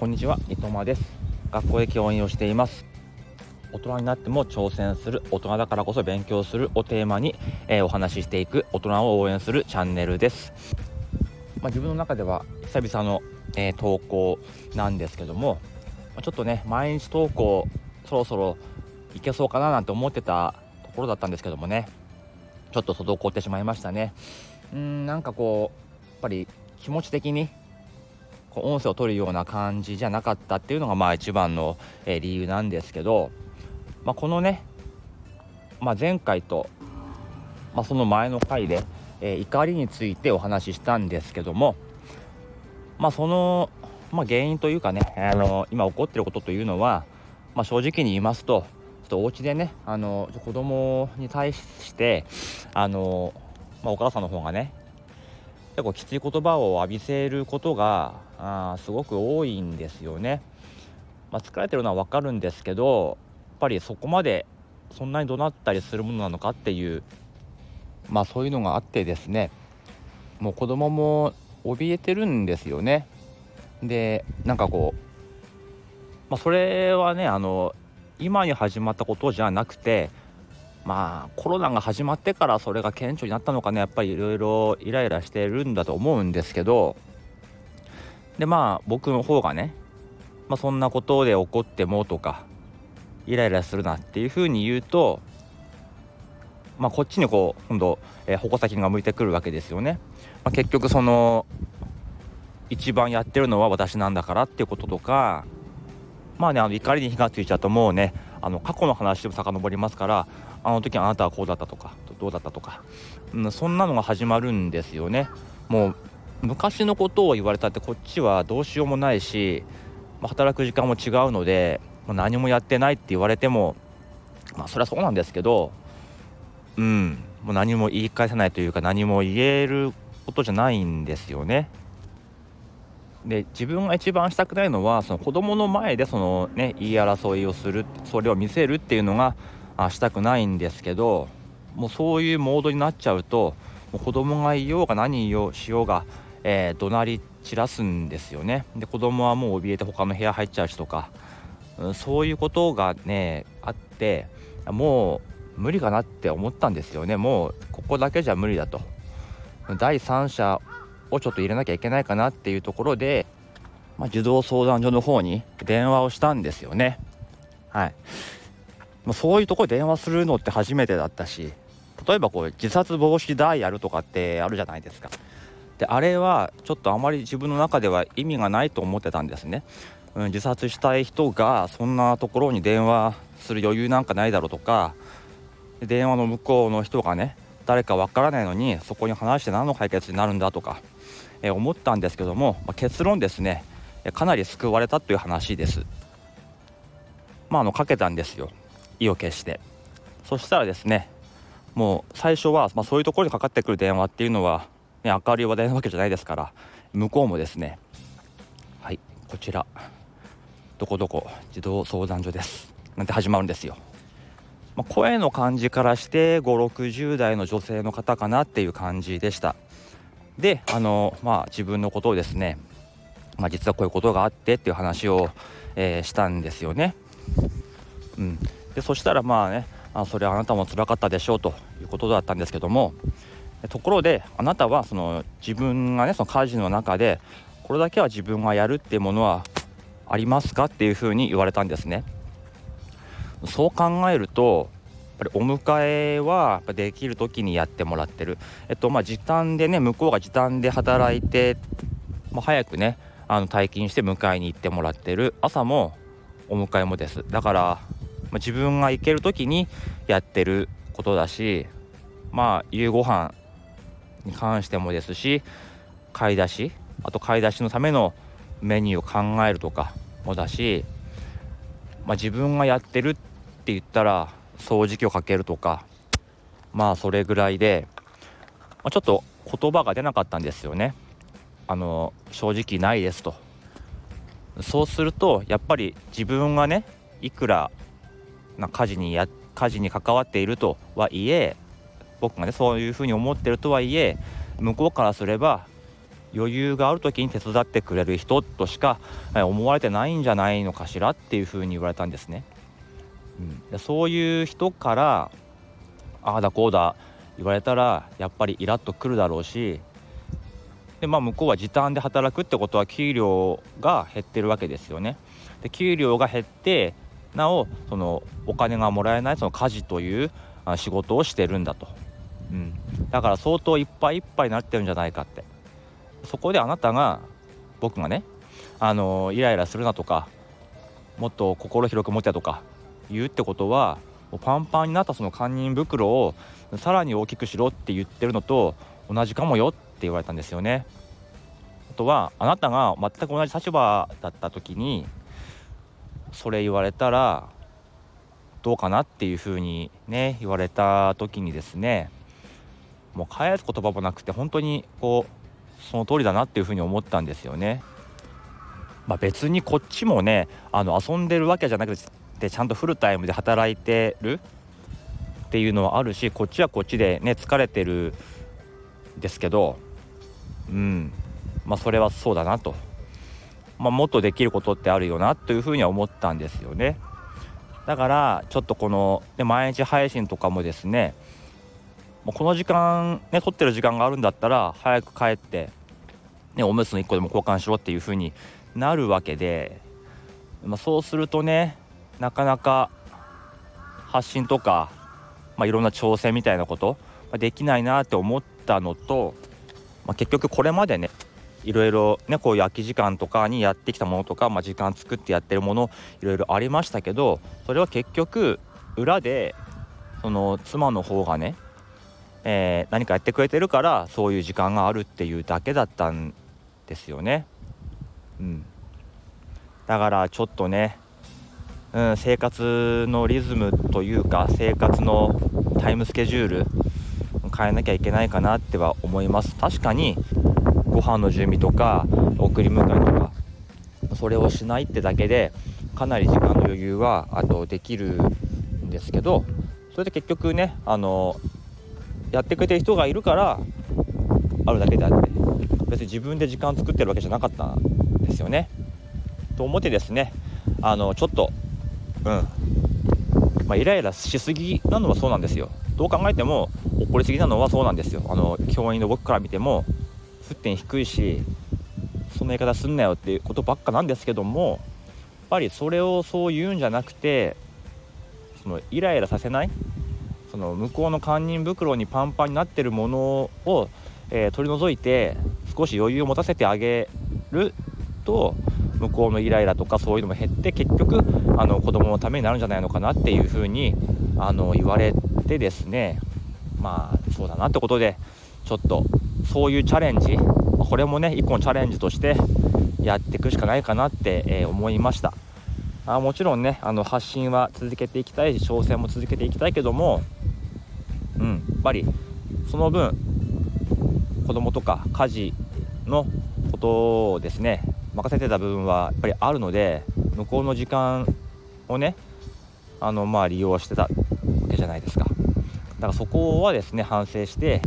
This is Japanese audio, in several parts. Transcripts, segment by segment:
こんにちは伊藤間です。学校で教員をしています。大人になっても挑戦する大人だからこそ勉強するをテーマに、えー、お話ししていく大人を応援するチャンネルです。まあ、自分の中では久々の、えー、投稿なんですけどもちょっとね毎日投稿そろそろいけそうかななんて思ってたところだったんですけどもねちょっと滞ってしまいましたね。うんなんかこうやっぱり気持ち的に音声を取るような感じじゃなかったっていうのがまあ一番の、理由なんですけど、まあ、このね、まあ、前回と、まあ、その前の回で、えー、怒りについてお話ししたんですけども、まあ、その、まあ、原因というかねあの今起こってることというのは、まあ、正直に言いますとちょっとお家でねあの子供に対してあの、まあ、お母さんの方がね結構きつい言葉を浴びせることがあすごく多いんですよね。まあ、疲れてるのは分かるんですけどやっぱりそこまでそんなに怒鳴ったりするものなのかっていうまあそういうのがあってですねもう子供も怯えてるんですよね。でなんかこう、まあ、それはねあの今に始まったことじゃなくてまあコロナが始まってからそれが顕著になったのかねやっぱりいろいろイライラしてるんだと思うんですけどでまあ僕の方がね、まあ、そんなことで怒ってもとかイライラするなっていうふうに言うとまあこっちにこう今度、えー、矛先が向いてくるわけですよね。まあ、結局その一番やってるのは私なんだからっていうこととかまあねあの怒りに火がついちゃうともうねあの過去の話でも遡りますからあの時あなたはこうだったとかどうだったとか、うん、そんなのが始まるんですよねもう昔のことを言われたってこっちはどうしようもないし、まあ、働く時間も違うので、まあ、何もやってないって言われてもまあそれはそうなんですけどうんもう何も言い返せないというか何も言えることじゃないんですよね。で自分が一番したくないのはその子供の前でその、ね、言い争いをするそれを見せるっていうのがあしたくないんですけどもうそういうモードになっちゃうともう子供が言おうが何言おうしようが、えー、怒鳴り散らすんですよね。で子供はもう怯えて他の部屋入っちゃうしとか、うん、そういうことがねあってもう無理かなって思ったんですよね。もうここだけじゃ無理だと。第三者をちょっと入れなきゃいけないかなっていうところで、まあ、児童相談所の方に電話をしたんですよね。はい。もうそういうところ電話するのって初めてだったし例えばこう自殺防止ダイヤルとかってあるじゃないですか。であれはちょっとあまり自分の中では意味がないと思ってたんですね、うん、自殺したい人がそんなところに電話する余裕なんかないだろうとか電話の向こうの人がね誰かわからないのにそこに話して何の解決になるんだとか、えー、思ったんですけども、まあ、結論ですね。かなり救われたという話です。まああのかけたんですよ。意を決して。そしたらですねもう最初は、まあ、そういうところにかかってくる電話っていうのは、ね、明るい話題なわけじゃないですから向こうもですねはいこちらどこどこ児童相談所ですなんて始まるんですよ、まあ、声の感じからして560代の女性の方かなっていう感じでした。であのまあ自分のことをですね、まあ、実はこういうことがあってっていう話を、えー、したんですよね。うん。でそしたらまあねあそれはあなたも辛かったでしょうということだったんですけどもところであなたはその自分がねその家事の中でこれだけは自分がやるっていうものはありますかっていうふうに言われたんですね。そう考えるとやっぱりお迎えはできる時にやってもらってる。えっとまあ時短でね向こうが時短で働いて、まあ、早くねあの退勤して迎えに行ってもらってる。朝もお迎えもです。だからまあ、自分が行ける時にやってることだしまあ夕ご飯に関してもですし買い出しあと買い出しのためのメニューを考えるとかもだし、まあ、自分がやってるって言ったら掃除機をかけるとかまあそれぐらいで、まあ、ちょっと言葉が出なかったんですよね。あの正直ないですとそうするとやっぱり自分がねいくらな家事にや家事に関わっているとはいえ僕がねそういうふうに思ってるとはいえ向こうからすれば余裕がある時に手伝ってくれる人としか思われてないんじゃないのかしらっていうふうに言われたんですね。うん、そういう人からああだこうだ言われたらやっぱりイラッとくるだろうしで、まあ、向こうは時短で働くってことは給料が減ってるわけですよね。で給料が減ってなおそのお金がもらえないその家事という仕事をしてるんだと、うん、だから相当いっぱいいっぱいになってるんじゃないかって。そこであなたが僕がねあのイライラするなとかもっと心広く持てとか言うってことはパンパンになったその堪忍袋をさらに大きくしろって言ってるのと同じかもよって言われたんですよね。あとはあなたが全く同じ立場だった時にそれ言われたらどうかなっていうふうにね言われた時にですねもう返す言葉もなくて本当にこうその通りだなっていうふうに思ったんですよね。まあ、別にこっちもねあの遊んでるわけじゃなくてちゃんとフルタイムで働いてるっていうのはあるしこっちはこっちでね疲れてるですけどうんまあそれはそうだなと、まあ、もっとできることってあるよなというふうには思ったんですよね。だからちょっとこの、ね、毎日配信とかもですねもうこの時間ね撮ってる時間があるんだったら早く帰って、ね、おむつの1個でも交換しろっていうふうになるわけで、まあ、そうするとねなかなか発信とか、まあ、いろんな挑戦みたいなことできないなって思ったのと、まあ、結局これまでねいろいろねこういう空き時間とかにやってきたものとか、まあ、時間作ってやってるものいろいろありましたけどそれは結局裏でその妻の方がね、えー、何かやってくれてるからそういう時間があるっていうだけだったんですよね。うん、だからちょっとね、うん、生活のリズムというか生活のタイムスケジュール変えなきゃいけないかなっては思います確かにご飯の準備とか送り迎えとかそれをしないってだけでかなり時間の余裕はあとできるんですけどそれで結局ねあのやってくれてる人がいるからあるだけであって別に自分で時間作ってるわけじゃなかったんですよね。と思ってですねあのちょっとうんまあ、イライラしすぎなのはそうなんですよ。どう考えても怒りすぎなのはそうなんですよ。あの教員の僕から見ても沸点低いしそんな言い方すんなよっていうことばっかなんですけどもやっぱりそれをそう言うんじゃなくてそのイライラさせないその向こうの堪忍袋にパンパンになってるものを、えー、取り除いて少し余裕を持たせてあげると向こうのイライラとかそういうのも減って結局あの子供のためになるんじゃないのかなっていうふうにあの言われてですね。まあそうだなってことでちょっとそういうチャレンジこれもね一個のチャレンジとしてやっていくしかないかなって、え、思いました。あもちろんねあの発信は続けていきたいし挑戦も続けていきたいけどもうんやっぱりその分子供とか家事のことをですね任せてた部分はやっぱりあるので向こうの時間をねあのまあ利用してたわけじゃないですか。だからそこはですね反省して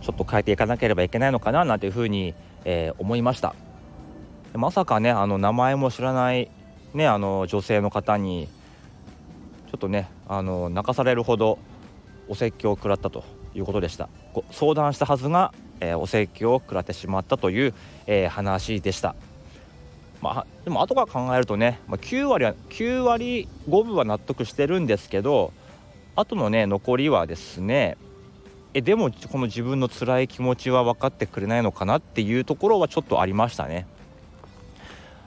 ちょっと変えていかなければいけないのかななんていうふうに、えー、思いました。まさかねあの名前も知らないねあの女性の方にちょっとねあの泣かされるほどお説教を食らったということでした。相談したはずが、えー、お説教を食らってしまったという、えー、話でした。まあでも後から考えるとね、まあ、9割は9割5分は納得してるんですけどあとのね残りはですねえでもこの自分の辛い気持ちは分かってくれないのかなっていうところはちょっとありましたね。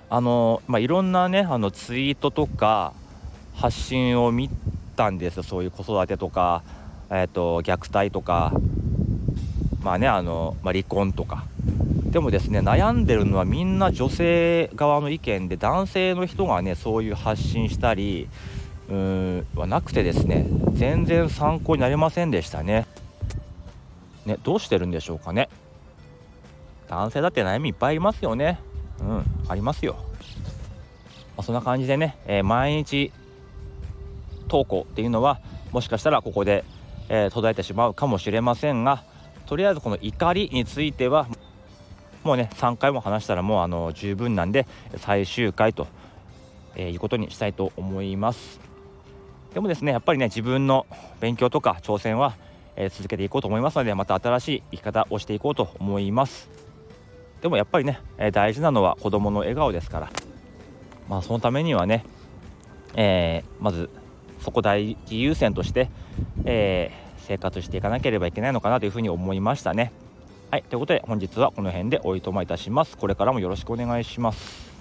あのまあ、いろんなねあのツイートとか発信を見たんですよそういう子育てとか、えーと、虐待とかまあねあの、まあ、離婚とかでもですね悩んでるのはみんな女性側の意見で男性の人がねそういう発信したりうーんはなくてですね全然参考になりませんでしたね。ねどうしてるんでしょうかね。男性だって悩みいっぱいありますよね。うんありますよ、まあ、そんな感じでね、えー、毎日投稿っていうのはもしかしたらここで、えー、途絶えてしまうかもしれませんがとりあえずこの怒りについてはもうね3回も話したらもうあの十分なんで最終回と、えいうことにしたいと思います。でもですねやっぱりね自分の勉強とか挑戦は、え続けていこうと思いますのでまた新しい生き方をしていこうと思います。でもやっぱりね、え大事なのは子供の笑顔ですから。まあそのためにはね、えー、まずそこ第一優先として、えー、生活していかなければいけないのかなというふうに思いましたね。はい。ということで本日はこの辺でおいとまいたします。これからもよろしくお願いします。